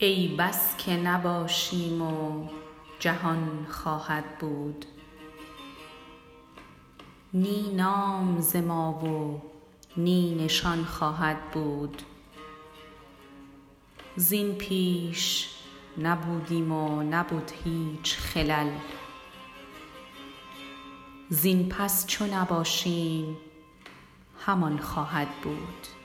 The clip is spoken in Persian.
ای بس که نباشیم و جهان خواهد بود. نی نام ز ما و نی نشان خواهد بود. زین پیش نبودیم و نبود هیچ خلل. زین پس چو نباشیم همان خواهد بود.